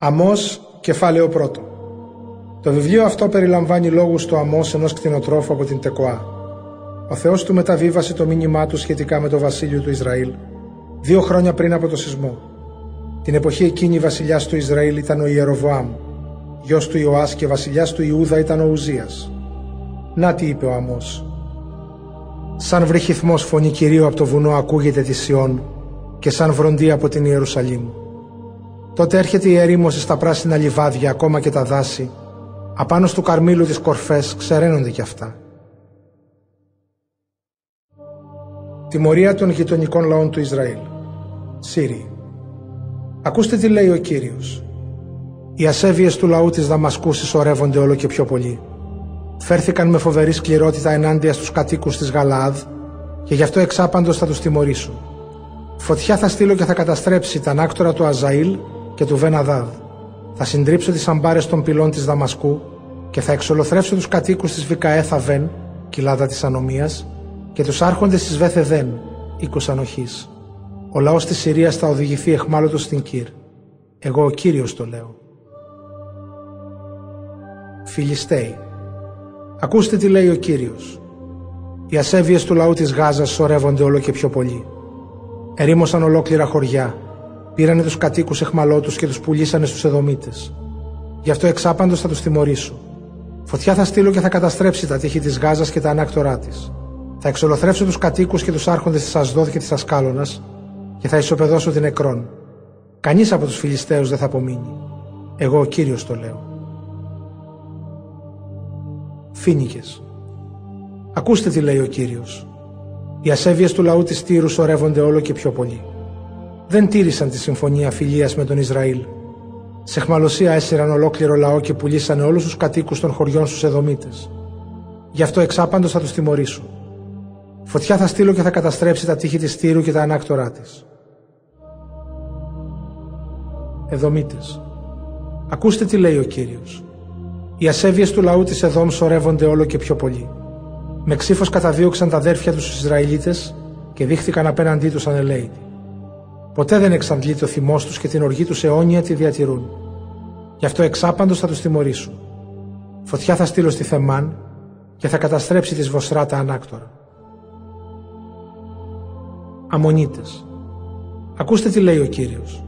Αμός, κεφάλαιο πρώτο. Το βιβλίο αυτό περιλαμβάνει λόγους του Αμός ενός κτηνοτρόφου από την Τεκοά. Ο Θεός του μεταβίβασε το μήνυμά του σχετικά με το βασίλειο του Ισραήλ, δύο χρόνια πριν από το σεισμό. Την εποχή εκείνη η βασιλιάς του Ισραήλ ήταν ο Ιεροβοάμ, γιος του Ιωάς και βασιλιάς του Ιούδα ήταν ο Ουζίας. Να τι είπε ο Αμός. Σαν βρυχυθμός φωνή Κυρίου από το βουνό ακούγεται τη Σιών και σαν βροντί από την Ιερουσαλήμ. Τότε έρχεται η ερήμωση στα πράσινα λιβάδια, ακόμα και τα δάση. Απάνω στο καρμίλου τις κορφές ξεραίνονται κι αυτά. Τιμωρία των γειτονικών λαών του Ισραήλ. Σύριοι. Ακούστε τι λέει ο Κύριος. Οι ασέβειες του λαού της Δαμασκού συσσωρεύονται όλο και πιο πολύ. Φέρθηκαν με φοβερή σκληρότητα ενάντια στους κατοίκους της Γαλαάδ και γι' αυτό εξάπαντος θα τους τιμωρήσουν. Φωτιά θα στείλω και θα καταστρέψει τα ανάκτορα του Αζαήλ και του Βεναδάδ. Θα συντρίψω τις αμπάρε των πυλών της Δαμασκού και θα εξολοθρεύσω τους κατοίκους της Βικαέθα Βεν, κοιλάδα της Ανομίας, και τους άρχοντες της Βέθεδεν, οίκος ανοχής. Ο λαός της Συρίας θα οδηγηθεί εχμάλωτος στην Κύρ. Εγώ ο κύριος το λέω. Φιλιστέοι. Ακούστε τι λέει ο κύριος. Οι ασέβειες του λαού της Γάζας σωρεύονται όλο και πιο πολύ. Ερήμωσαν ολόκληρα χωριά Πήρανε τους κατοίκους εχμαλώτους και τους πουλήσανε στους Εδωμίτες. Γι' αυτό εξάπαντος θα τους τιμωρήσω. Φωτιά θα στείλω και θα καταστρέψει τα τείχη της Γάζας και τα ανάκτορά της. Θα εξολοθρέψω τους κατοίκους και τους άρχοντες της Ασδόδ και της Ασκάλωνας και θα ισοπεδώσω την νεκρών. Κανείς από τους Φιλιστέους δεν θα απομείνει. Εγώ ο κύριος το λέω. Φίνικες. Ακούστε τι λέει ο κύριος. Οι ασέβειες του λαού της Τύρου σωρεύονται όλο και πιο πολύ δεν τήρησαν τη συμφωνία φιλίας με τον Ισραήλ. Σε χμαλωσία έσυραν ολόκληρο λαό και πουλήσανε όλους τους κατοίκους των χωριών στους Εδωμίτες. Γι' αυτό εξάπαντος θα τους τιμωρήσω. Φωτιά θα στείλω και θα καταστρέψει τα τείχη της Τύρου και τα ανάκτορά της. Εδωμίτες. Ακούστε τι λέει ο Κύριος. Οι ασέβειες του λαού της Εδώμ σωρεύονται όλο και πιο πολύ. Με ξύφος καταδίωξαν τα αδέρφια τους στους Ισραηλίτες και δείχθηκαν απέναντί τους ανελαίητοι. Ποτέ δεν εξαντλείται ο θυμός τους και την οργή τους αιώνια τη διατηρούν. Γι' αυτό εξάπαντος θα τους τιμωρήσουν. Φωτιά θα στείλω στη Θεμάν και θα καταστρέψει τη Βοσράτα ανάκτορα. Αμονίτες. Ακούστε τι λέει ο κύριος.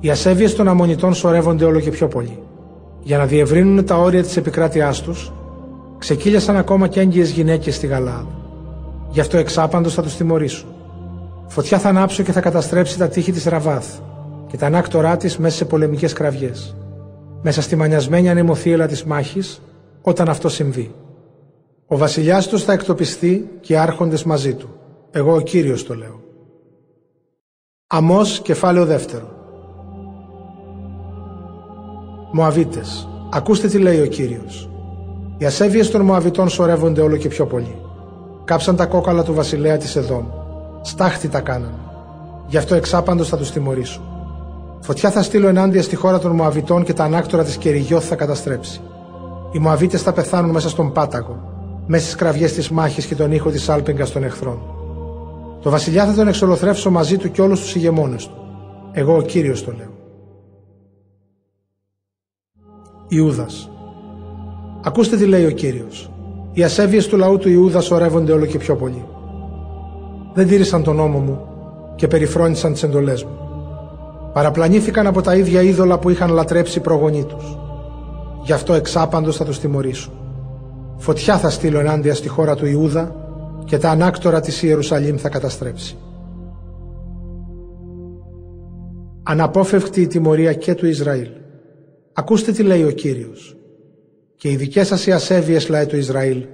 Οι ασέβειες των Αμονιτών σωρεύονται όλο και πιο πολύ. Για να διευρύνουν τα όρια της επικράτειάς τους, ξεκύλιασαν ακόμα και έγκυε γυναίκες στη Γαλάδα. Γι' αυτό εξάπαντος θα τους τιμωρήσουν. Φωτιά θα ανάψω και θα καταστρέψει τα τείχη της Ραβάθ και τα ανάκτορά της μέσα σε πολεμικές κραυγές. Μέσα στη μανιασμένη ανεμοθύελα της μάχης όταν αυτό συμβεί. Ο βασιλιάς τους θα εκτοπιστεί και οι άρχοντες μαζί του. Εγώ ο Κύριος το λέω. Αμός κεφάλαιο δεύτερο. Μωαβίτες, ακούστε τι λέει ο Κύριος. Οι ασέβειες των Μωαβιτών σωρεύονται όλο και πιο πολύ. Κάψαν τα κόκαλα του βασιλέα της Εδόμ Στάχτη τα κάνανε. Γι' αυτό εξάπαντος θα τους τιμωρήσω. Φωτιά θα στείλω ενάντια στη χώρα των Μωαβιτών και τα ανάκτορα της Κεριγιώθ θα καταστρέψει. Οι Μωαβίτες θα πεθάνουν μέσα στον πάταγο, μέσα στις κραυγές της μάχης και τον ήχο της άλπιγγας των εχθρών. Το βασιλιά θα τον εξολοθρεύσω μαζί του και όλους τους ηγεμόνες του. Εγώ ο Κύριος το λέω. Ιούδας. Ακούστε τι λέει ο Κύριος. Οι ασέβειες του λαού του Ιούδας σωρεύονται όλο και πιο πολύ δεν τήρησαν τον νόμο μου και περιφρόνησαν τις εντολές μου. Παραπλανήθηκαν από τα ίδια είδωλα που είχαν λατρέψει οι προγονείς τους. Γι' αυτό εξάπαντος θα τους τιμωρήσω. Φωτιά θα στείλω ενάντια στη χώρα του Ιούδα και τα ανάκτορα της Ιερουσαλήμ θα καταστρέψει. Αναπόφευκτη η τιμωρία και του Ισραήλ. Ακούστε τι λέει ο Κύριος. Και οι δικές σας οι ασέβειες, λέει το Ισραήλ,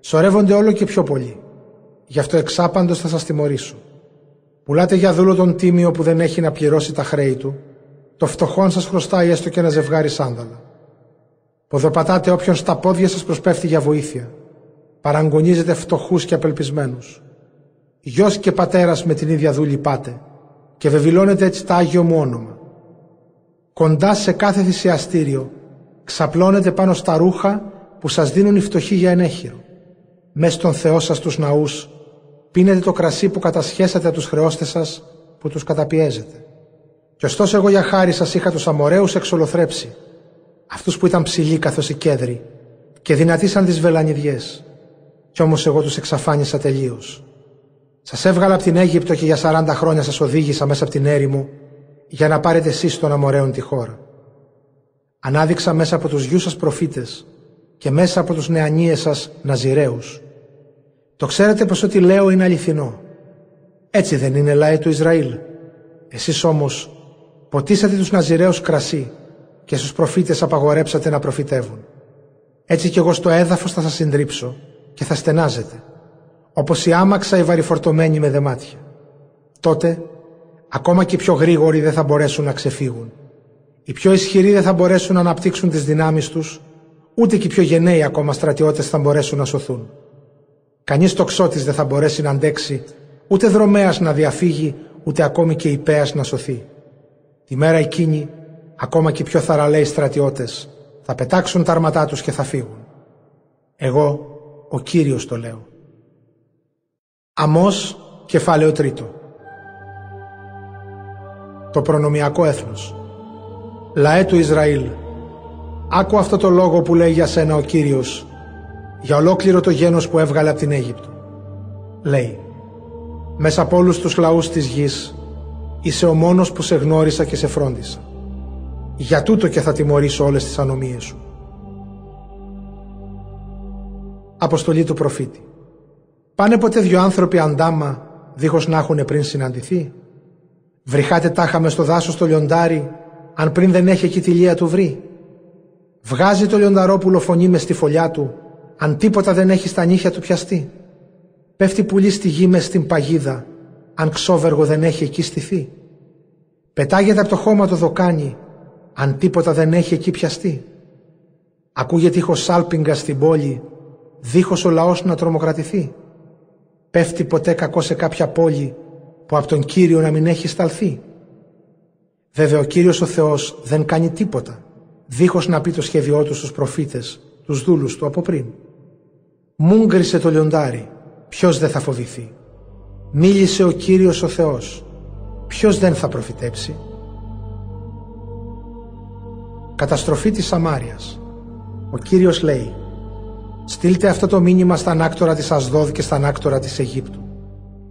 σωρεύονται όλο και πιο πολύ γι' αυτό εξάπαντος θα σας τιμωρήσω. Πουλάτε για δούλο τον τίμιο που δεν έχει να πληρώσει τα χρέη του, το φτωχόν σας χρωστάει έστω και ένα ζευγάρι σάνδαλα. Ποδοπατάτε όποιον στα πόδια σας προσπέφτει για βοήθεια. Παραγωνίζετε φτωχούς και απελπισμένους. Γιος και πατέρας με την ίδια δούλη πάτε και βεβηλώνετε έτσι τα Άγιο μου όνομα. Κοντά σε κάθε θυσιαστήριο ξαπλώνετε πάνω στα ρούχα που σας δίνουν οι φτωχοί για ενέχειρο. Μες στον Θεό σας τους ναούς Πίνετε το κρασί που κατασχέσατε από τους χρεώστες σας που τους καταπιέζετε. Κι ωστόσο εγώ για χάρη σας είχα τους αμοραίους εξολοθρέψει, αυτούς που ήταν ψηλοί καθώς οι κέδροι και δυνατοί σαν τις βελανιδιές. Κι όμως εγώ τους εξαφάνισα τελείως. Σας έβγαλα από την Αίγυπτο και για 40 χρόνια σας οδήγησα μέσα από την έρημο για να πάρετε εσείς των αμοραίων τη χώρα. Ανάδειξα μέσα από τους γιους σας προφήτες και μέσα από τους νεανίες σας ναζιραίους. Το ξέρετε πως ό,τι λέω είναι αληθινό. Έτσι δεν είναι λαέ του Ισραήλ. Εσείς όμως ποτίσατε τους ναζιραίους κρασί και στους προφήτες απαγορέψατε να προφητεύουν. Έτσι κι εγώ στο έδαφος θα σας συντρίψω και θα στενάζετε, όπως η άμαξα η βαριφορτωμένη με δεμάτια. Τότε, ακόμα και οι πιο γρήγοροι δεν θα μπορέσουν να ξεφύγουν. Οι πιο ισχυροί δεν θα μπορέσουν να αναπτύξουν τις δυνάμεις τους, ούτε και οι πιο γενναίοι ακόμα στρατιώτες θα μπορέσουν να σωθούν. Κανείς τοξότης δεν θα μπορέσει να αντέξει, ούτε δρομέας να διαφύγει, ούτε ακόμη και υπέας να σωθεί. Τη μέρα εκείνη, ακόμα και οι πιο θαραλέοι στρατιώτες, θα πετάξουν τα αρματά τους και θα φύγουν. Εγώ, ο Κύριος το λέω. Αμός, κεφάλαιο τρίτο. Το προνομιακό έθνος. Λαέ του Ισραήλ, άκου αυτό το λόγο που λέει για σένα ο Κύριος, για ολόκληρο το γένος που έβγαλε από την Αίγυπτο. Λέει, μέσα από όλους τους λαούς της γης, είσαι ο μόνος που σε γνώρισα και σε φρόντισα. Για τούτο και θα τιμωρήσω όλες τις ανομίες σου. Αποστολή του προφήτη. Πάνε ποτέ δυο άνθρωποι αντάμα, δίχως να έχουν πριν συναντηθεί; Βρυχάτε τάχα μες στο δάσος το λιοντάρι, αν πριν δεν έχει εκεί τη λία του βρει; Βγάζει το λιονταρόπουλο φωνή μες στη φωλιά του, αν τίποτα δεν έχει στα νύχια του πιαστεί. Πέφτει πουλί στη γη μες στην παγίδα, αν ξόβεργο δεν έχει εκεί στηθεί. Πετάγεται από το χώμα το δοκάνι, αν τίποτα δεν έχει εκεί πιαστεί. Ακούγεται ήχος σάλπιγγα στην πόλη, δίχως ο λαός να τρομοκρατηθεί. Πέφτει ποτέ κακό σε κάποια πόλη, που από τον Κύριο να μην έχει σταλθεί. Βέβαια ο Κύριος ο Θεός δεν κάνει τίποτα, δίχως να πει το σχέδιό του στους προφήτες, τους δούλους του από πριν. Μούγκρισε το λιοντάρι, ποιος δεν θα φοβηθεί; Μίλησε ο Κύριος ο Θεός, ποιος δεν θα προφητέψει; Καταστροφή της Σαμάριας. Ο Κύριος λέει «Στείλτε αυτό το μήνυμα στα ανάκτορα της Ασδόδ και στα ανάκτορα της Αιγύπτου.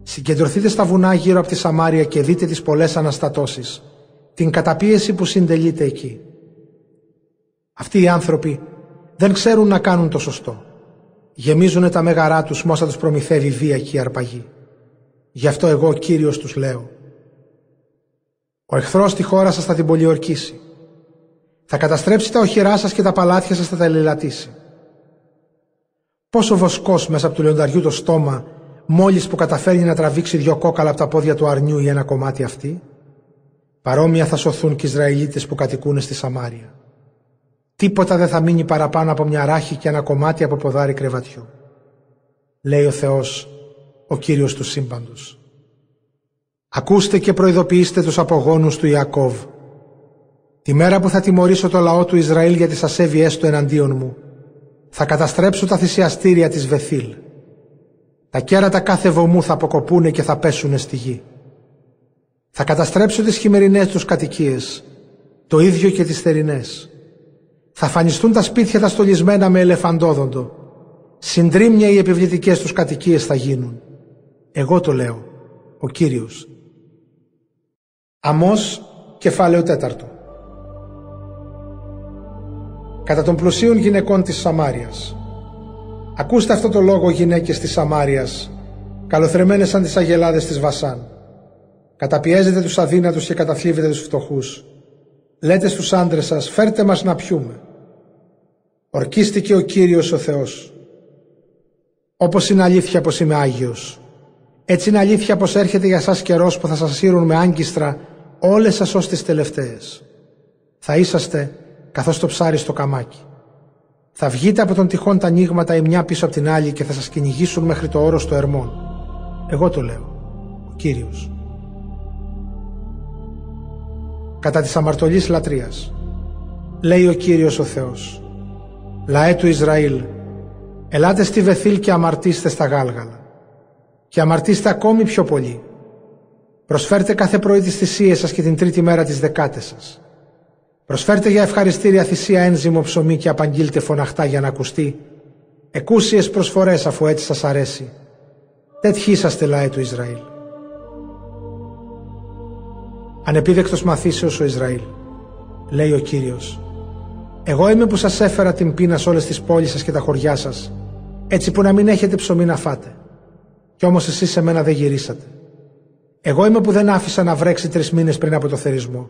Συγκεντρωθείτε στα βουνά γύρω από τη Σαμάρια και δείτε τις πολλές αναστατώσεις, την καταπίεση που συντελείται εκεί. Αυτοί οι άνθρωποι δεν ξέρουν να κάνουν το σωστό. Γεμίζουν τα μέγαρά τους μόσα τους προμηθεύει βία και η αρπαγή. Γι' αυτό εγώ ο Κύριος τους λέω. Ο εχθρός στη χώρα σας θα την πολιορκήσει. Θα καταστρέψει τα οχυρά σας και τα παλάτια σας θα τα ελελατήσει. Πόσο βοσκός μέσα από του λιονταριού το στόμα μόλις που καταφέρνει να τραβήξει δυο κόκαλα από τα πόδια του αρνιού ή ένα κομμάτι αυτή; Παρόμοια θα σωθούν και οι Ισραηλίτες που κατοικούν στη Σαμάρια. Τίποτα δεν θα μείνει παραπάνω από μια ράχη και ένα κομμάτι από ποδάρι κρεβατιού. Λέει ο Θεός, ο Κύριος του σύμπαντος. Ακούστε και προειδοποιήστε τους απογόνους του Ιακώβ. Τη μέρα που θα τιμωρήσω το λαό του Ισραήλ για τις ασέβειές του εναντίον μου, θα καταστρέψω τα θυσιαστήρια της Βεθήλ. Τα κέρατα κάθε βωμού θα αποκοπούνε και θα πέσουνε στη γη. Θα καταστρέψω τις χειμερινές τους κατοικίες, το ίδιο και τις θερινές. Θα φανιστούν τα σπίτια τα στολισμένα με ελεφαντόδοντο. Συντρίμμια οι επιβλητικές τους κατοικίες θα γίνουν. Εγώ το λέω, ο Κύριος. Αμός, κεφάλαιο τέταρτο. Κατά των πλουσίων γυναικών της Σαμάριας. Ακούστε αυτό το λόγο γυναίκες της Σαμάριας, καλοθρεμένες σαν τις αγελάδες της Βασάν. Καταπιέζετε τους αδύνατους και καταθλίβετε τους φτωχούς. Λέτε στους άντρες σας, φέρτε μας να πιούμε. Ορκίστηκε ο Κύριος ο Θεός. Όπως είναι αλήθεια πως είμαι Άγιος. Έτσι είναι αλήθεια πως έρχεται για σας καιρός που θα σας σύρουν με άγκιστρα όλες σας ως τις τελευταίες. Θα είσαστε καθώς το ψάρι στο καμάκι. Θα βγείτε από τον τυχόν τα ανοίγματα η μια πίσω από την άλλη και θα σας κυνηγήσουν μέχρι το όρος του Ερμών. Εγώ το λέω, ο Κύριος. Κατά της αμαρτωλής λατρείας, λέει ο Κύριος ο Θεός, λαέ του Ισραήλ, ελάτε στη Βεθήλ και αμαρτήστε στα γάλγαλα και αμαρτήστε ακόμη πιο πολύ. Προσφέρτε κάθε πρωί τις θυσίες σας και την τρίτη μέρα τις δεκάτες σας. Προσφέρτε για ευχαριστήρια θυσία ένζυμο ψωμί και απαγγείλτε φωναχτά για να ακουστεί. Εκούσιες προσφορές αφού έτσι σας αρέσει. Τέτοιοι είσαστε λαέ του Ισραήλ. Ανεπίδεκτος μαθήσεως ο Ισραήλ. Λέει ο Κύριος. Εγώ είμαι που σας έφερα την πείνα σε όλες τις πόλεις σας και τα χωριά σας, έτσι που να μην έχετε ψωμί να φάτε. Κι όμως εσείς σε μένα δεν γυρίσατε. Εγώ είμαι που δεν άφησα να βρέξει τρεις μήνες πριν από το θερισμό.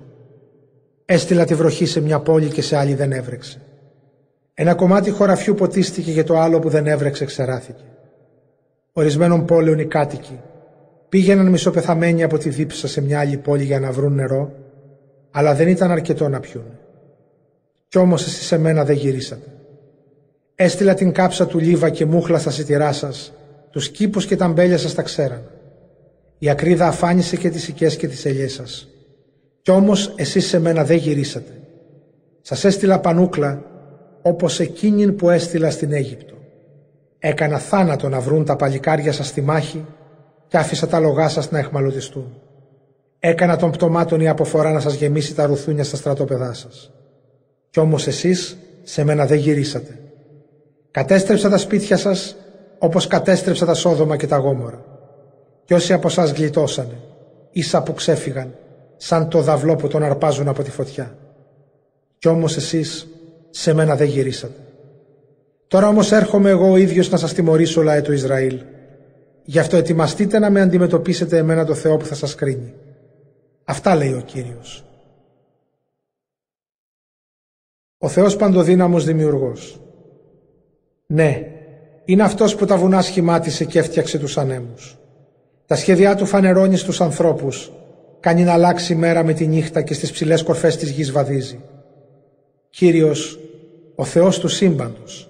Έστειλα τη βροχή σε μια πόλη και σε άλλη δεν έβρεξε. Ένα κομμάτι χωραφιού ποτίστηκε και το άλλο που δεν έβρεξε ξεράθηκε. Ορισμένων πόλεων οι κάτοικοι πήγαιναν μισοπεθαμένοι από τη δίψα σε μια άλλη πόλη για να βρουν νερό, αλλά δεν ήταν αρκετό να πιούν. Κι όμως εσείς σε μένα δεν γυρίσατε. Έστειλα την κάψα του Λίβα και μούχλα στα σιτηρά σας, τους κήπους και τα μπέλια σας τα ξέραν. Η ακρίδα αφάνισε και τις οικές και τις ελιές σας. Κι όμως εσείς σε μένα δεν γυρίσατε. Σας έστειλα πανούκλα όπως εκείνην που έστειλα στην Αίγυπτο. Έκανα θάνατο να βρουν τα παλικάρια σας στη μάχη και άφησα τα λογά σας να εχμαλωτιστούν. Έκανα των πτωμάτων η αποφορά να σας γεμίσει τα ρουθούνια στα στρατόπεδά σας. Κι όμως εσείς σε μένα δεν γυρίσατε. Κατέστρεψα τα σπίτια σας όπως κατέστρεψα τα Σόδομα και τα Γόμορα. Κι όσοι από εσάς γλιτώσανε, ίσα που ξέφυγαν, σαν το δαυλό που τον αρπάζουν από τη φωτιά. Κι όμως εσείς σε μένα δεν γυρίσατε. Τώρα όμως έρχομαι εγώ ο ίδιος να σας τιμωρήσω λαέ του Ισραήλ. Γι' αυτό ετοιμαστείτε να με αντιμετωπίσετε εμένα το Θεό που θα σας κρίνει. Αυτά λέει ο Κύριος. Ο Θεός παντοδύναμος δημιουργός. Ναι, είναι αυτός που τα βουνά σχημάτισε και έφτιαξε τους ανέμους. Τα σχέδιά του φανερώνει στους ανθρώπους, κάνει να αλλάξει μέρα με τη νύχτα και στις ψηλές κορφές της γης βαδίζει. Κύριος, ο Θεός του σύμπαντος.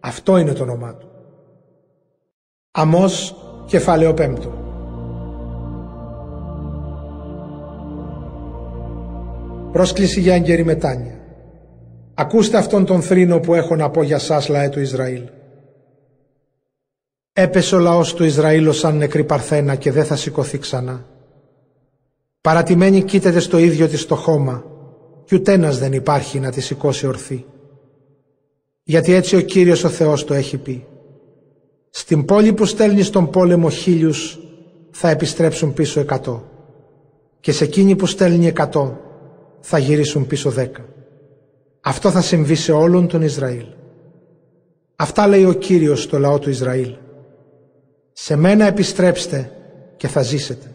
Αυτό είναι το όνομά του. Αμός, κεφάλαιο πέμπτο. Πρόσκληση για έγκαιρη μετάνοια. Ακούστε αυτόν τον θρήνο που έχω να πω για σας λαέ του Ισραήλ. Έπεσε ο λαός του Ισραήλ σαν νεκρή παρθένα και δεν θα σηκωθεί ξανά. Παρατημένη κοίταται στο ίδιο της το χώμα κι ούτε δεν υπάρχει να τη σηκώσει ορθή. Γιατί έτσι ο Κύριος ο Θεός το έχει πει. Στην πόλη που στέλνει στον πόλεμο χίλιους θα επιστρέψουν πίσω εκατό και σε εκείνη που στέλνει εκατό θα γυρίσουν πίσω δέκα. Αυτό θα συμβεί σε όλον τον Ισραήλ. Αυτά λέει ο Κύριος στο λαό του Ισραήλ. Σε μένα επιστρέψτε και θα ζήσετε.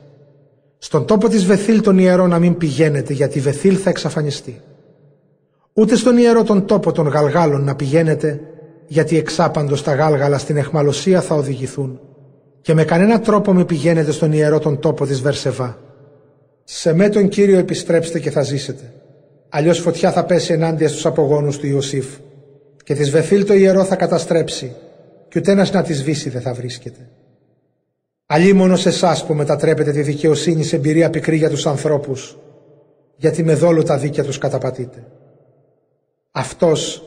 Στον τόπο της Βεθήλ τον ιερό να μην πηγαίνετε γιατί η Βεθήλ θα εξαφανιστεί. Ούτε στον ιερό τον τόπο των Γαλγάλων να πηγαίνετε γιατί εξάπαντος τα γάλγαλα στην εχμαλωσία θα οδηγηθούν και με κανένα τρόπο μη πηγαίνετε στον ιερό τον τόπο της Βερσεβά. Σε με τον Κύριο επιστρέψτε και θα ζήσετε. Αλλιώς φωτιά θα πέσει ενάντια στους απογόνους του Ιωσήφ και της Βεθήλ το ιερό θα καταστρέψει και ούτε ένας να τη σβήσει δεν θα βρίσκεται. Αλλήμωνο σε εσάς που μετατρέπετε τη δικαιοσύνη σε εμπειρία πικρή για τους ανθρώπους, γιατί με δόλο τα δίκαια τους καταπατείτε. Αυτός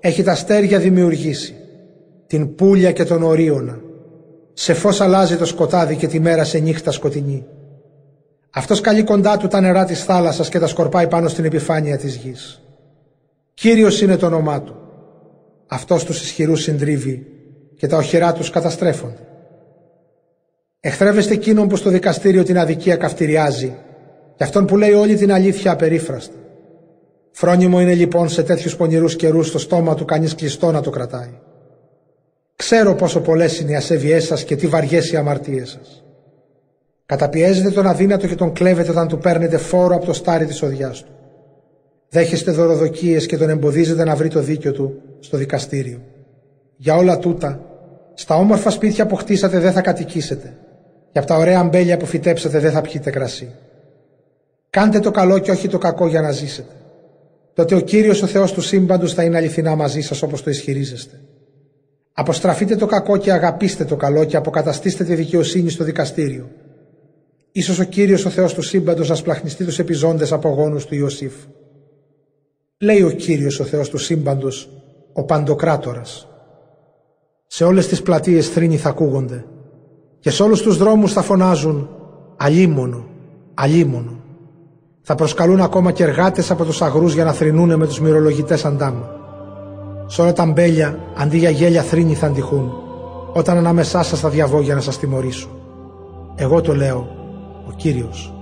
έχει τα αστέρια δημιουργήσει, την πουλια και τον ορίωνα. Σε φως αλλάζει το σκοτάδι και τη μέρα σε νύχτα σκοτεινή. Αυτός καλεί κοντά του τα νερά της θάλασσας και τα σκορπάει πάνω στην επιφάνεια της γης. Κύριος είναι το όνομά του. Αυτός τους ισχυρούς συντρίβει και τα οχυρά τους καταστρέφονται. Εχθρεύεστε εκείνον που στο δικαστήριο την αδικία καυτηριάζει και αυτόν που λέει όλη την αλήθεια απερίφραστα. Φρόνιμο είναι λοιπόν σε τέτοιους πονηρούς καιρούς στο στόμα του κανείς κλειστό να το κρατάει. Ξέρω πόσο πολλές είναι οι ασέβειές σας και τι βαριές οι αμαρτίες σας. Καταπιέζετε τον αδύνατο και τον κλέβετε όταν του παίρνετε φόρο από το στάρι της οδειά του. Δέχεστε δωροδοκίες και τον εμποδίζετε να βρει το δίκιο του στο δικαστήριο. Για όλα τούτα, στα όμορφα σπίτια που χτίσατε δεν θα κατοικήσετε και από τα ωραία αμπέλια που φυτέψατε δεν θα πιείτε κρασί. Κάντε το καλό και όχι το κακό για να ζήσετε. Τότε ο Κύριος ο Θεός του σύμπαντος θα είναι αληθινά μαζί σας όπως το ισχυρίζεστε. Αποστραφείτε το κακό και αγαπήστε το καλό και αποκαταστήστε τη δικαιοσύνη στο δικαστήριο. Ίσως ο Κύριος ο Θεός του σύμπαντος να σπλαχνιστεί τους επιζώντες απογόνους του Ιωσήφ. Λέει ο Κύριος ο Θεός του σύμπαντος, ο Παντοκράτορας. Σε όλες τις πλατείες θρύνοι θα ακούγονται και σε όλους τους δρόμους θα φωνάζουν «Αλίμονο, αλίμονο. Θα προσκαλούν ακόμα και εργάτες από τους αγρούς για να θρυνούν με τους μυρολογητές αντάμα. Σ' όλα τα μπέλια, αντί για γέλια θρύνη θα αντιχούν, όταν ανάμεσά σας θα διαβώ για να σας τιμωρήσω. Εγώ το λέω, ο Κύριος.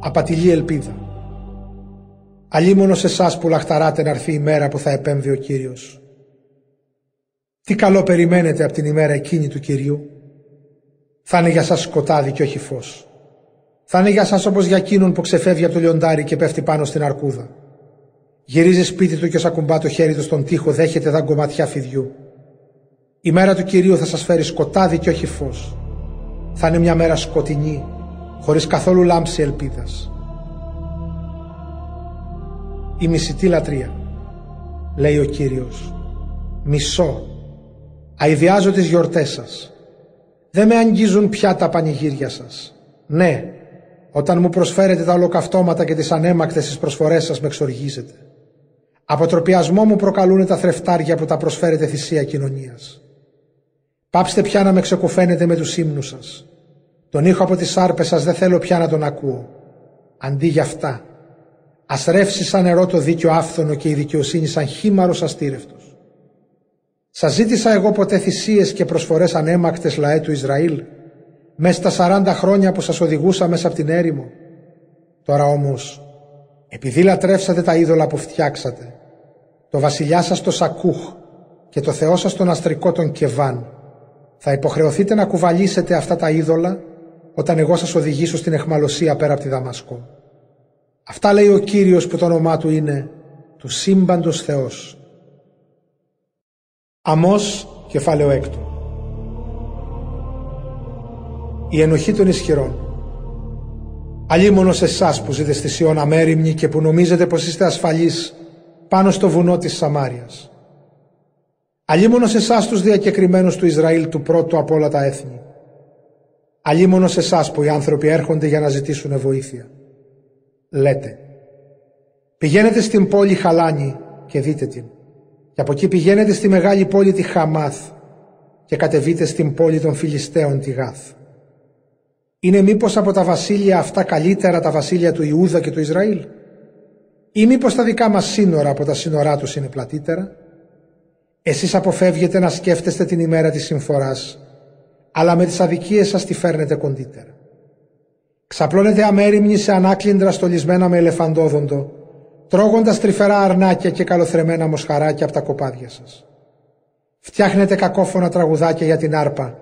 Απατηλή ελπίδα. Αλλήμωνο σε εσάς που λαχταράτε να έρθει η μέρα που θα επέμβει ο Κύριος. Τι καλό περιμένετε από την ημέρα εκείνη του Κυρίου. Θα είναι για σας σκοτάδι και όχι φως. Θα είναι για σας όπως για εκείνον που ξεφεύγει από το λιοντάρι και πέφτει πάνω στην αρκούδα. Γυρίζει σπίτι του και σακουμπά το χέρι του στον τοίχο, δέχεται δαγκωματιά φιδιού. Η μέρα του Κυρίου θα σας φέρει σκοτάδι και όχι φως. Θα είναι μια μέρα σκοτεινή, χωρίς καθόλου λάμψη ελπίδας. Η μισητή λατρεία, λέει ο Κύριος. Μισό. Αηδιάζω τις γιορτές σας. Δεν με αγγίζουν πια τα πανηγύρια σας. Ναι, όταν μου προσφέρετε τα ολοκαυτώματα και τις ανέμακτες τις προσφορές σας με εξοργίζετε. Αποτροπιασμό μου προκαλούν τα θρεφτάρια που τα προσφέρετε θυσία κοινωνίας. Πάψτε πια να με ξεκουφαίνετε με τους ύμνους σας. Τον ήχο από τις άρπες σας δεν θέλω πια να τον ακούω. Αντί για αυτά, ας ρεύσει σαν νερό το δίκιο άφθονο και η δικαιοσύνη σαν χήμαρος αστήρευτος. Σας ζήτησα εγώ ποτέ θυσίες και προσφορές ανέμακτες λαέ του Ισραήλ, μέσα στα 40 χρόνια που σας οδηγούσα μέσα από την έρημο. Τώρα όμως, επειδή λατρεύσατε τα είδωλα που φτιάξατε, το βασιλιά σας το Σακούχ και το θεό σας τον αστρικό τον Κεβάν, θα υποχρεωθείτε να κουβαλήσετε αυτά τα είδωλα όταν εγώ σας οδηγήσω στην εχμαλωσία πέρα από τη Δαμασκό. Αυτά λέει ο Κύριος που το όνομά του είναι του σύμπαντος Θεός. Αμός κεφάλαιο έκτο. Η ενοχή των ισχυρών. Αλλήμωνο σε εσάς που ζείτε στη Σιώνα μέρημνη και που νομίζετε πως είστε ασφαλείς πάνω στο βουνό της Σαμάριας. Αλλήμωνος σε εσάς τους διακεκριμένους του Ισραήλ του πρώτου από όλα τα έθνη. Αλλήμωνος σε εσάς που οι άνθρωποι έρχονται για να ζητήσουν βοήθεια. Λέτε. Πηγαίνετε στην πόλη Χαλάνη και δείτε την. Και από εκεί πηγαίνετε στη μεγάλη πόλη τη Χαμάθ και κατεβείτε στην πόλη των Φιλιστέων τη Γάθ. Είναι μήπως από τα βασίλεια αυτά καλύτερα τα βασίλεια του Ιούδα και του Ισραήλ; Ή μήπως τα δικά μας σύνορα από τα σύνορά τους είναι πλατύτερα; Εσείς αποφεύγετε να σκέφτεστε την ημέρα της συμφοράς, αλλά με τις αδικίες σας τη φέρνετε κοντύτερα. Ξαπλώνετε αμέριμνοι σε ανάκλυντρα στολισμένα με ελεφαντόδοντο, τρώγοντας τρυφερά αρνάκια και καλοθρεμένα μοσχαράκια από τα κοπάδια σας. Φτιάχνετε κακόφωνα τραγουδάκια για την άρπα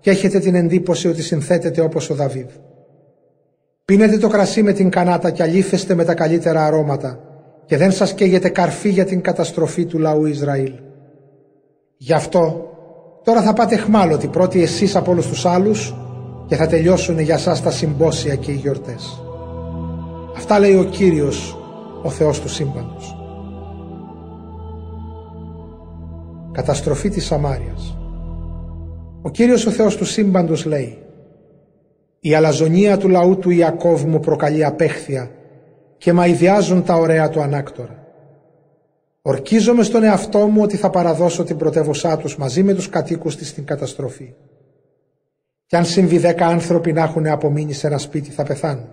και έχετε την εντύπωση ότι συνθέτετε όπως ο Δαβίδ. Πίνετε το κρασί με την κανάτα και αλήθεστε με τα καλύτερα αρώματα και δεν σας καίγεται καρφί για την καταστροφή του λαού Ισραήλ. Γι' αυτό τώρα θα πάτε χμάλωτοι πρώτοι εσείς από όλους τους άλλους και θα τελειώσουν για σας τα συμπόσια και οι γιορτές. Αυτά λέει ο Κύριος, ο Θεός του σύμπαντος. Καταστροφή της Σαμάριας Ο Κύριος ο Θεός του σύμπαντος λέει «Η αλαζονία του λαού του Ιακώβ μου προκαλεί απέχθεια και μαϊδιάζουν τα ωραία του ανάκτορα. Ορκίζομαι στον εαυτό μου ότι θα παραδώσω την πρωτεύωσά τους μαζί με τους κατοίκους της στην καταστροφή. Κι αν συμβεί δέκα άνθρωποι να έχουν απομείνει σε ένα σπίτι θα πεθάνουν.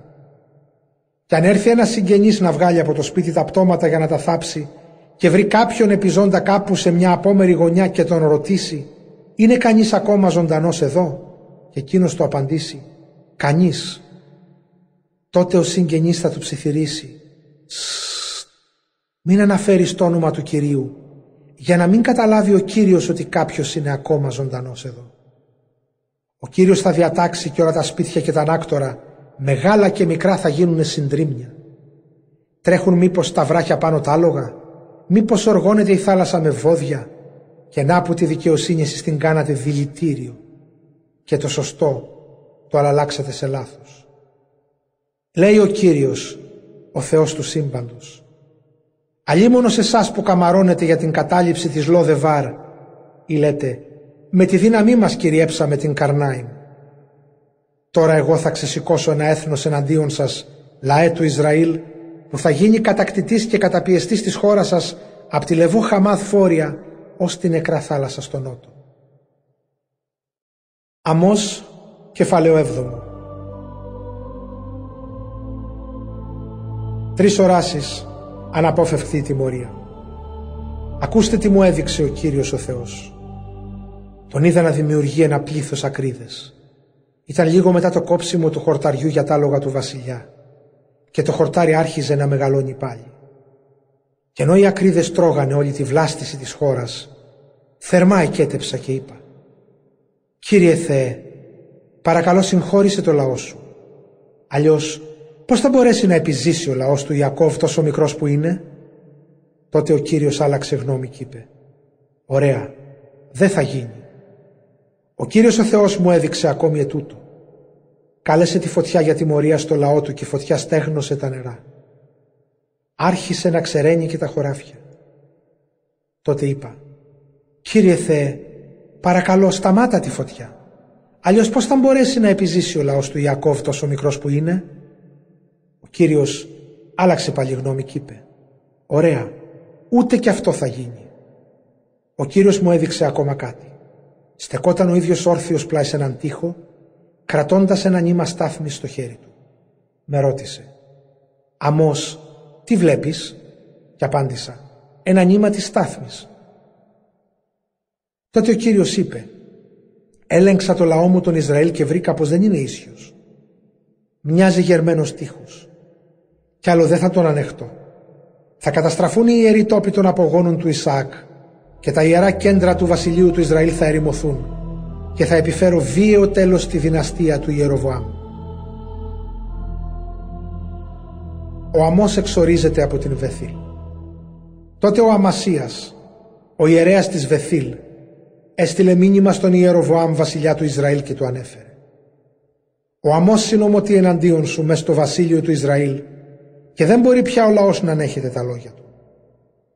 Κι αν έρθει ένας συγγενής να βγάλει από το σπίτι τα πτώματα για να τα θάψει και βρει κάποιον επιζώντα κάπου σε μια απόμερη γωνιά και τον ρωτήσει «Είναι κανείς ακόμα ζωντανός εδώ» και εκείνος το απαντήσει «Κανείς». Τότε ο συγγενής θα του ψιθυρίσει μην αναφέρεις το όνομα του Κυρίου, για να μην καταλάβει ο Κύριος ότι κάποιος είναι ακόμα ζωντανός εδώ. Ο Κύριος θα διατάξει και όλα τα σπίτια και τα ανάκτορα, μεγάλα και μικρά θα γίνουν συντρίμμια. Τρέχουν μήπως τα βράχια πάνω τα άλογα, μήπως οργώνεται η θάλασσα με βόδια, και να που τη δικαιοσύνη εσείς την κάνατε δηλητήριο, και το σωστό το αλλάξατε σε λάθος. Λέει ο Κύριος, ο Θεός του σύμπαντος, Αλλήμωνο σε εσάς που καμαρώνετε για την κατάληψη της Λόδεβάρ ή λέτε «Με τη δύναμή μας κυριέψαμε την Καρνάιν». Τώρα εγώ θα ξεσηκώσω ένα έθνος εναντίον σας, λαέ του Ισραήλ, που θα γίνει κατακτητής και καταπιεστής της χώρας σας από τη Λεβού Χαμάθ Φόρια ως την νεκρά θάλασσα στο νότο. Αμός Κεφάλαιο 7 Τρεις οράσεις αναπόφευκτη η τιμωρία. Ακούστε τι μου έδειξε ο Κύριος ο Θεός. Τον είδα να δημιουργεί ένα πλήθος ακρίδες. Ήταν λίγο μετά το κόψιμο του χορταριού για τα άλογα του βασιλιά και το χορτάρι άρχιζε να μεγαλώνει πάλι. Και ενώ οι ακρίδες τρώγανε όλη τη βλάστηση της χώρας, θερμά εκέτεψα και είπα «Κύριε Θεέ, παρακαλώ συγχώρησε το λαό σου. Αλλιώς πώς θα μπορέσει να επιζήσει ο λαός του Ιακώβ τόσο μικρός που είναι» Τότε ο Κύριος άλλαξε γνώμη και είπε «Ωραία, δεν θα γίνει. Ο Κύριος ο Θεός μου έδειξε ακόμη ετούτο. Κάλεσε τη φωτιά για τιμωρία στο λαό του και η φωτιά στέγνωσε τα νερά. Άρχισε να ξεραίνει και τα χωράφια. Τότε είπα «Κύριε Θεέ, παρακαλώ σταμάτα τη φωτιά. Αλλιώς πώς θα μπορέσει να επιζήσει ο λαός του Ιακώβ τόσο μικρός που είναι» Ο Κύριος άλλαξε πάλι γνώμη και είπε «Ωραία, ούτε και αυτό θα γίνει». Ο Κύριος μου έδειξε ακόμα κάτι. Στεκόταν ο ίδιος όρθιος πλάι σε έναν τοίχο, κρατώντας ένα νήμα στάθμης στο χέρι του. Με ρώτησε «Αμός, τι βλέπεις» και απάντησα «Ένα νήμα της στάθμης». Τότε ο Κύριος είπε «Έλεγξα το λαό μου τον Ισραήλ και βρήκα πως δεν είναι ίσιος. Μοιάζει γερμένος τείχος. Κι άλλο δεν θα τον ανεχτώ. Θα καταστραφούν οι ιεροί τόποι των απογόνων του Ισαάκ και τα ιερά κέντρα του βασιλείου του Ισραήλ θα ερημωθούν και θα επιφέρω βίαιο τέλος στη δυναστεία του Ιεροβοάμ. Ο Αμός εξορίζεται από την Βεθήλ. Τότε ο Αμασίας, ο ιερέας της Βεθήλ, έστειλε μήνυμα στον Ιεροβοάμ βασιλιά του Ισραήλ και του ανέφερε. Ο Αμός συνομωτεί εναντίον σου μες στο βασίλειο του Ισραήλ και δεν μπορεί πια ο λαός να ανέχεται τα λόγια του.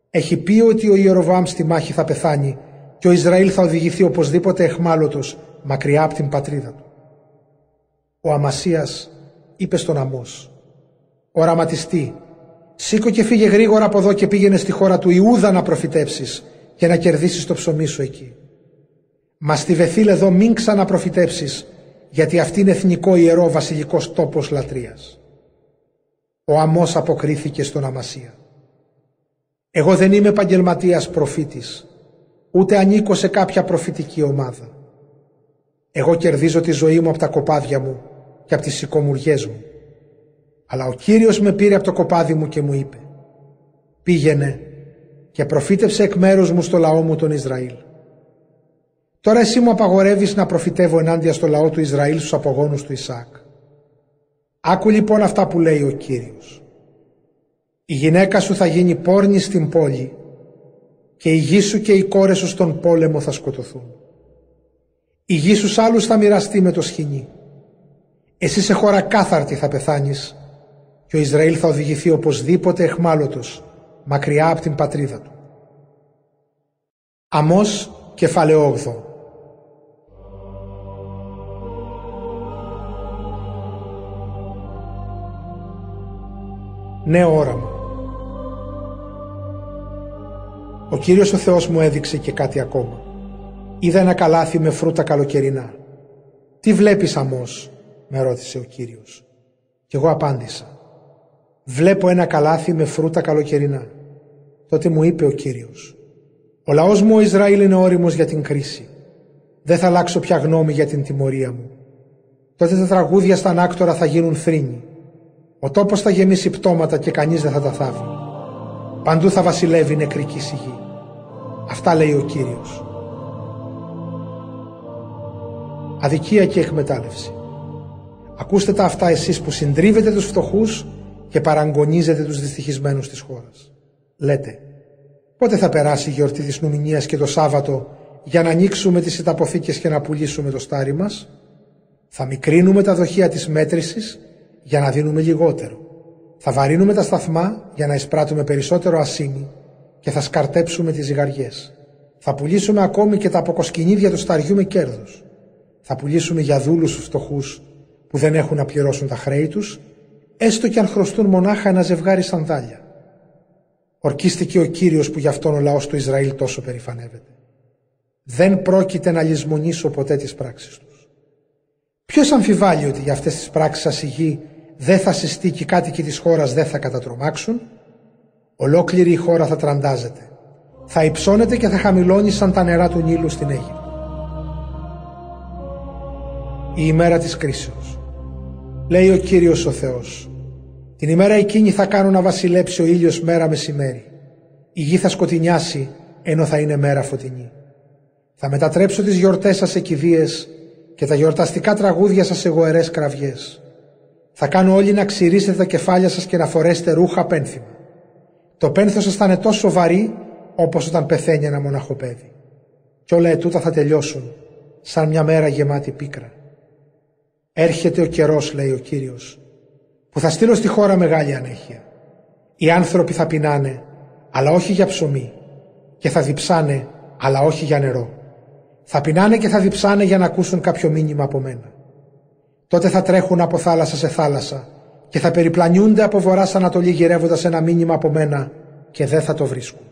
Έχει πει ότι ο Ιεροβάμ στη μάχη θα πεθάνει και ο Ισραήλ θα οδηγηθεί οπωσδήποτε εχμάλωτος μακριά από την πατρίδα του. Ο Αμασίας είπε στον Αμός «Οραματιστή, σήκω και φύγε γρήγορα από εδώ και πήγαινε στη χώρα του Ιούδα να προφητεύσεις και να κερδίσεις το ψωμί σου εκεί. Μα στη Βεθήλ εδώ μην ξαναπροφητεύσεις γιατί αυτή είναι εθνικό ιερό βασιλικός τόπος λατρείας». Ο Αμός αποκρίθηκε στον Αμασία. Εγώ δεν είμαι επαγγελματίας προφήτης, ούτε ανήκω σε κάποια προφητική ομάδα. Εγώ κερδίζω τη ζωή μου από τα κοπάδια μου και από τις σηκωμουριές μου. Αλλά ο Κύριος με πήρε από το κοπάδι μου και μου είπε «Πήγαινε και προφήτευσε εκ μέρους μου στο λαό μου τον Ισραήλ». Τώρα εσύ μου απαγορεύεις να προφητεύω ενάντια στο λαό του Ισραήλ στους απογόνους του Ισάκ. Άκου λοιπόν αυτά που λέει ο Κύριος. Η γυναίκα σου θα γίνει πόρνη στην πόλη και η γη σου και οι κόρες σου στον πόλεμο θα σκοτωθούν. Η γη σου άλλους θα μοιραστεί με το σχοινί. Εσύ σε χώρα κάθαρτη θα πεθάνεις και ο Ισραήλ θα οδηγηθεί οπωσδήποτε εχμάλωτος μακριά από την πατρίδα του. Αμός κεφαλαιόγδο Νέο όραμα Ο Κύριος ο Θεός μου έδειξε και κάτι ακόμα. Είδα ένα καλάθι με φρούτα καλοκαιρινά. «Τι βλέπεις αμός» με ρώτησε ο Κύριος. Κι εγώ απάντησα. «Βλέπω ένα καλάθι με φρούτα καλοκαιρινά». Τότε μου είπε ο Κύριος. «Ο λαός μου ο Ισραήλ είναι όριμος για την κρίση. Δεν θα αλλάξω πια γνώμη για την τιμωρία μου. Τότε τα τραγούδια στα ανάκτορα θα γίνουν θρύνη. Ο τόπος θα γεμίσει πτώματα και κανείς δεν θα τα θάβει. Παντού θα βασιλεύει νεκρική σιγή. Αυτά λέει ο Κύριος. Αδικία και εκμετάλλευση. Ακούστε τα αυτά εσείς που συντρίβετε τους φτωχούς και παραγωνίζετε τους δυστυχισμένους της χώρας. Λέτε, πότε θα περάσει η γιορτή της Νουμηνίας και το Σάββατο για να ανοίξουμε τις ιταποθήκες και να πουλήσουμε το στάρι μας; Θα μικρύνουμε τα δοχεία της μέτρησης για να δίνουμε λιγότερο. Θα βαρύνουμε τα σταθμά για να εισπράττουμε περισσότερο ασίμι και θα σκαρτέψουμε τις ζυγαριές. Θα πουλήσουμε ακόμη και τα αποκοσκινίδια του σταριού με κέρδος. Θα πουλήσουμε για δούλους φτωχούς που δεν έχουν να πληρώσουν τα χρέη τους, έστω και αν χρωστούν μονάχα ένα ζευγάρι σανδάλια. Ορκίστηκε ο Κύριος που γι' αυτόν ο λαός του Ισραήλ τόσο περηφανεύεται. Δεν πρόκειται να λησμονήσω ποτέ τις πράξεις τους. Ποιος αμφιβάλλει ότι για αυτές τις πράξεις σας η γη δεν θα συστεί και οι κάτοικοι της χώρας δεν θα κατατρομάξουν. Ολόκληρη η χώρα θα τραντάζεται. Θα υψώνεται και θα χαμηλώνει σαν τα νερά του Νείλου στην Αίγυπτο. Η ημέρα της κρίσεως. Λέει ο Κύριος ο Θεός. Την ημέρα εκείνη θα κάνω να βασιλέψει ο ήλιος μέρα μεσημέρι. Η γη θα σκοτεινιάσει ενώ θα είναι μέρα φωτεινή. Θα μετατρέψω τις γιορτές σας σε κηδείες και τα γιορταστικά τραγούδια σας σε γοερές κραυγές. Θα κάνω όλοι να ξηρίσετε τα κεφάλια σας και να φορέσετε ρούχα πένθυμα. Το πένθος σας θα είναι τόσο βαρύ όπως όταν πεθαίνει ένα μοναχό παιδί. Κι όλα ετούτα θα τελειώσουν σαν μια μέρα γεμάτη πίκρα. Έρχεται ο καιρός, λέει ο Κύριος, που θα στείλω στη χώρα μεγάλη ανέχεια. Οι άνθρωποι θα πεινάνε, αλλά όχι για ψωμί, και θα διψάνε, αλλά όχι για νερό. Θα πεινάνε και θα διψάνε για να ακούσουν κάποιο μήνυμα από μένα. Τότε θα τρέχουν από θάλασσα σε θάλασσα και θα περιπλανιούνται από βορρά σαν ανατολή γυρεύοντας ένα μήνυμα από μένα και δεν θα το βρίσκουν.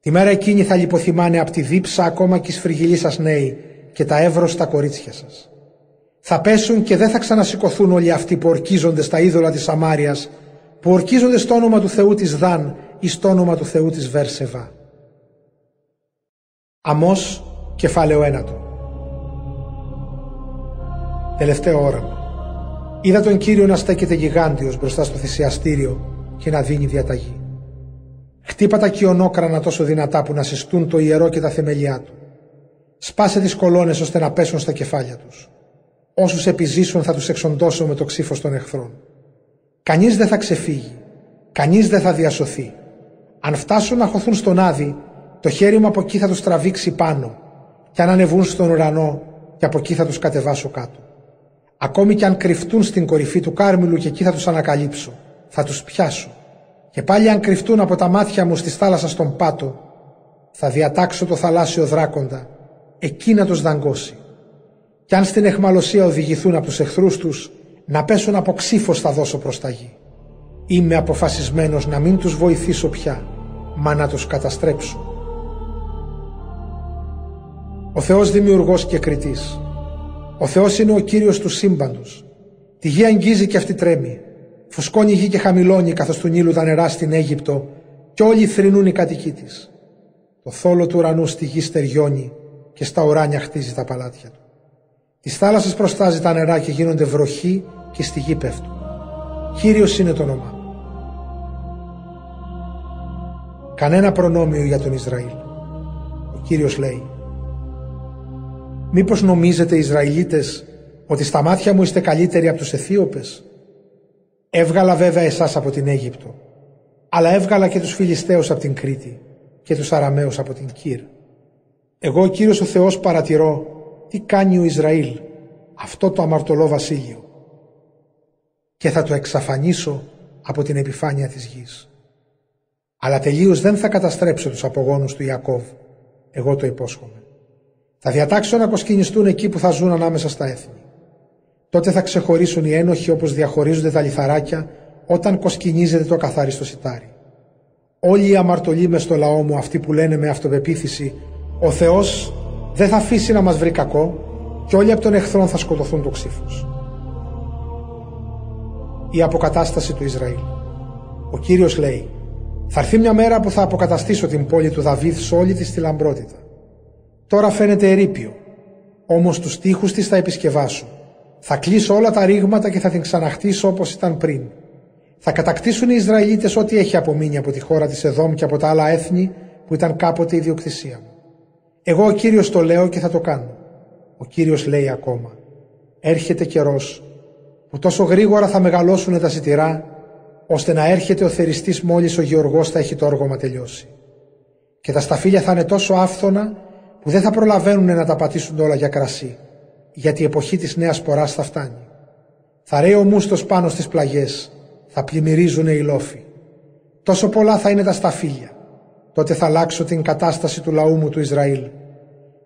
Τη μέρα εκείνη θα λιποθυμάνε από τη δίψα ακόμα και οι σφριγγυλοί σας νέοι και τα εύρωστα κορίτσια σας. Θα πέσουν και δεν θα ξανασηκωθούν όλοι αυτοί που ορκίζονται στα είδωλα της Σαμάριας, που ορκίζονται στο όνομα του Θεού της Δαν ή στο όνομα του Θεού της Βέρσεβα. Αμός, κεφάλαιο ένατο. Τελευταίο όραμα. Είδα τον Κύριο να στέκεται γιγάντιος μπροστά στο θυσιαστήριο και να δίνει διαταγή. Χτύπα τα κοιονόκρανα τόσο δυνατά που να συστούν το ιερό και τα θεμελιά του. Σπάσε τις κολόνες ώστε να πέσουν στα κεφάλια τους. Όσους επιζήσουν θα τους εξοντώσω με το ξύφος των εχθρών. Κανείς δεν θα ξεφύγει. Κανείς δεν θα διασωθεί. Αν φτάσουν να χωθούν στον Άδη, το χέρι μου από εκεί θα τους τραβήξει πάνω και αν ανεβούν στον ουρανό και από εκεί θα τους κατεβάσω κάτω. Ακόμη και αν κρυφτούν στην κορυφή του Κάρμιλου και εκεί θα τους ανακαλύψω. Θα τους πιάσω. Και πάλι αν κρυφτούν από τα μάτια μου στη θάλασσα στον πάτο, θα διατάξω το θαλάσσιο δράκοντα, εκεί να τους δαγκώσει. Κι αν στην εχμαλωσία οδηγηθούν από τους εχθρούς τους, να πέσουν από ξύφος θα δώσω προς τα γη. Είμαι αποφασισμένος να μην τους βοηθήσω πια, μα να τους καταστρέψω. Ο Θεός δημιουργός και κριτής. Ο Θεός είναι ο Κύριος του σύμπαντος. Τη γη αγγίζει και αυτή τρέμει. Φουσκώνει η γη και χαμηλώνει καθώς του Νείλου τα νερά στην Αίγυπτο και όλοι θρυνούν οι κατοικοί της. Το θόλο του ουρανού στη γη στεριώνει και στα ουράνια χτίζει τα παλάτια του. Της θάλασσας προστάζει τα νερά και γίνονται βροχή και στη γη πέφτουν. Κύριος είναι το όνομά Κανένα προνόμιο για τον Ισραήλ. Ο Κύριος λέει Μήπως νομίζετε οι Ισραηλίτες ότι στα μάτια μου είστε καλύτεροι από τους Αιθίωπες; Έβγαλα βέβαια εσάς από την Αίγυπτο, αλλά έβγαλα και τους Φιλιστέους από την Κρήτη και τους Αραμαίους από την Κύρ. Εγώ ο Κύριος ο Θεός παρατηρώ τι κάνει ο Ισραήλ, αυτό το αμαρτωλό βασίλειο και θα το εξαφανίσω από την επιφάνεια της γης. Αλλά τελείως δεν θα καταστρέψω τους απογόνους του Ιακώβ, εγώ το υπόσχομαι. Θα διατάξω να κοσκινιστούν εκεί που θα ζουν ανάμεσα στα έθνη. Τότε θα ξεχωρίσουν οι ένοχοι όπως διαχωρίζονται τα λιθαράκια όταν κοσκινίζεται το καθάριστο σιτάρι. Όλοι οι αμαρτωλοί με στο λαό μου, αυτοί που λένε με αυτοπεποίθηση «Ο Θεός δεν θα αφήσει να μας βρει κακό και όλοι από τον εχθρόν θα σκοτωθούν το ξύφος». Η αποκατάσταση του Ισραήλ. Ο Κύριος λέει «Θα έρθει μια μέρα που θα αποκαταστήσω την πόλη του Δαβίδ σε όλη της τη λαμπρότητα. Τώρα φαίνεται ερήπιο, όμως τους τείχους της θα επισκευάσω. Θα κλείσω όλα τα ρήγματα και θα την ξαναχτίσω όπως ήταν πριν. Θα κατακτήσουν οι Ισραηλίτες ό,τι έχει απομείνει από τη χώρα της Εδόμ και από τα άλλα έθνη που ήταν κάποτε η ιδιοκτησία μου. Εγώ ο Κύριος το λέω και θα το κάνω. Ο Κύριος λέει ακόμα. Έρχεται καιρός που τόσο γρήγορα θα μεγαλώσουν τα σιτηρά ώστε να έρχεται ο θεριστής μόλις ο Γεωργός θα έχει το όργωμα τελειώσει. Και τα σταφύλια θα είναι τόσο άφθονα που δεν θα προλαβαίνουν να τα πατήσουν όλα για κρασί, γιατί η εποχή της νέας ποράς θα φτάνει. Θα ρέει ο μούστος πάνω στις πλαγιές, θα πλημμυρίζουν οι λόφοι. Τόσο πολλά θα είναι τα σταφύλια. Τότε θα αλλάξω την κατάσταση του λαού μου του Ισραήλ.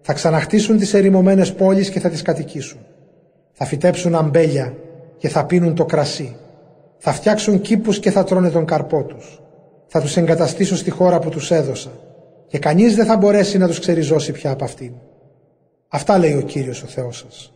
Θα ξαναχτίσουν τις ερημωμένες πόλεις και θα τις κατοικήσουν. Θα φυτέψουν αμπέλια και θα πίνουν το κρασί. Θα φτιάξουν κήπους και θα τρώνε τον καρπό τους. Θα τους εγκαταστήσω στη χώρα που τους έδωσα και κανείς δεν θα μπορέσει να τους ξεριζώσει πια από αυτήν. Αυτά λέει ο Κύριος ο Θεός σας.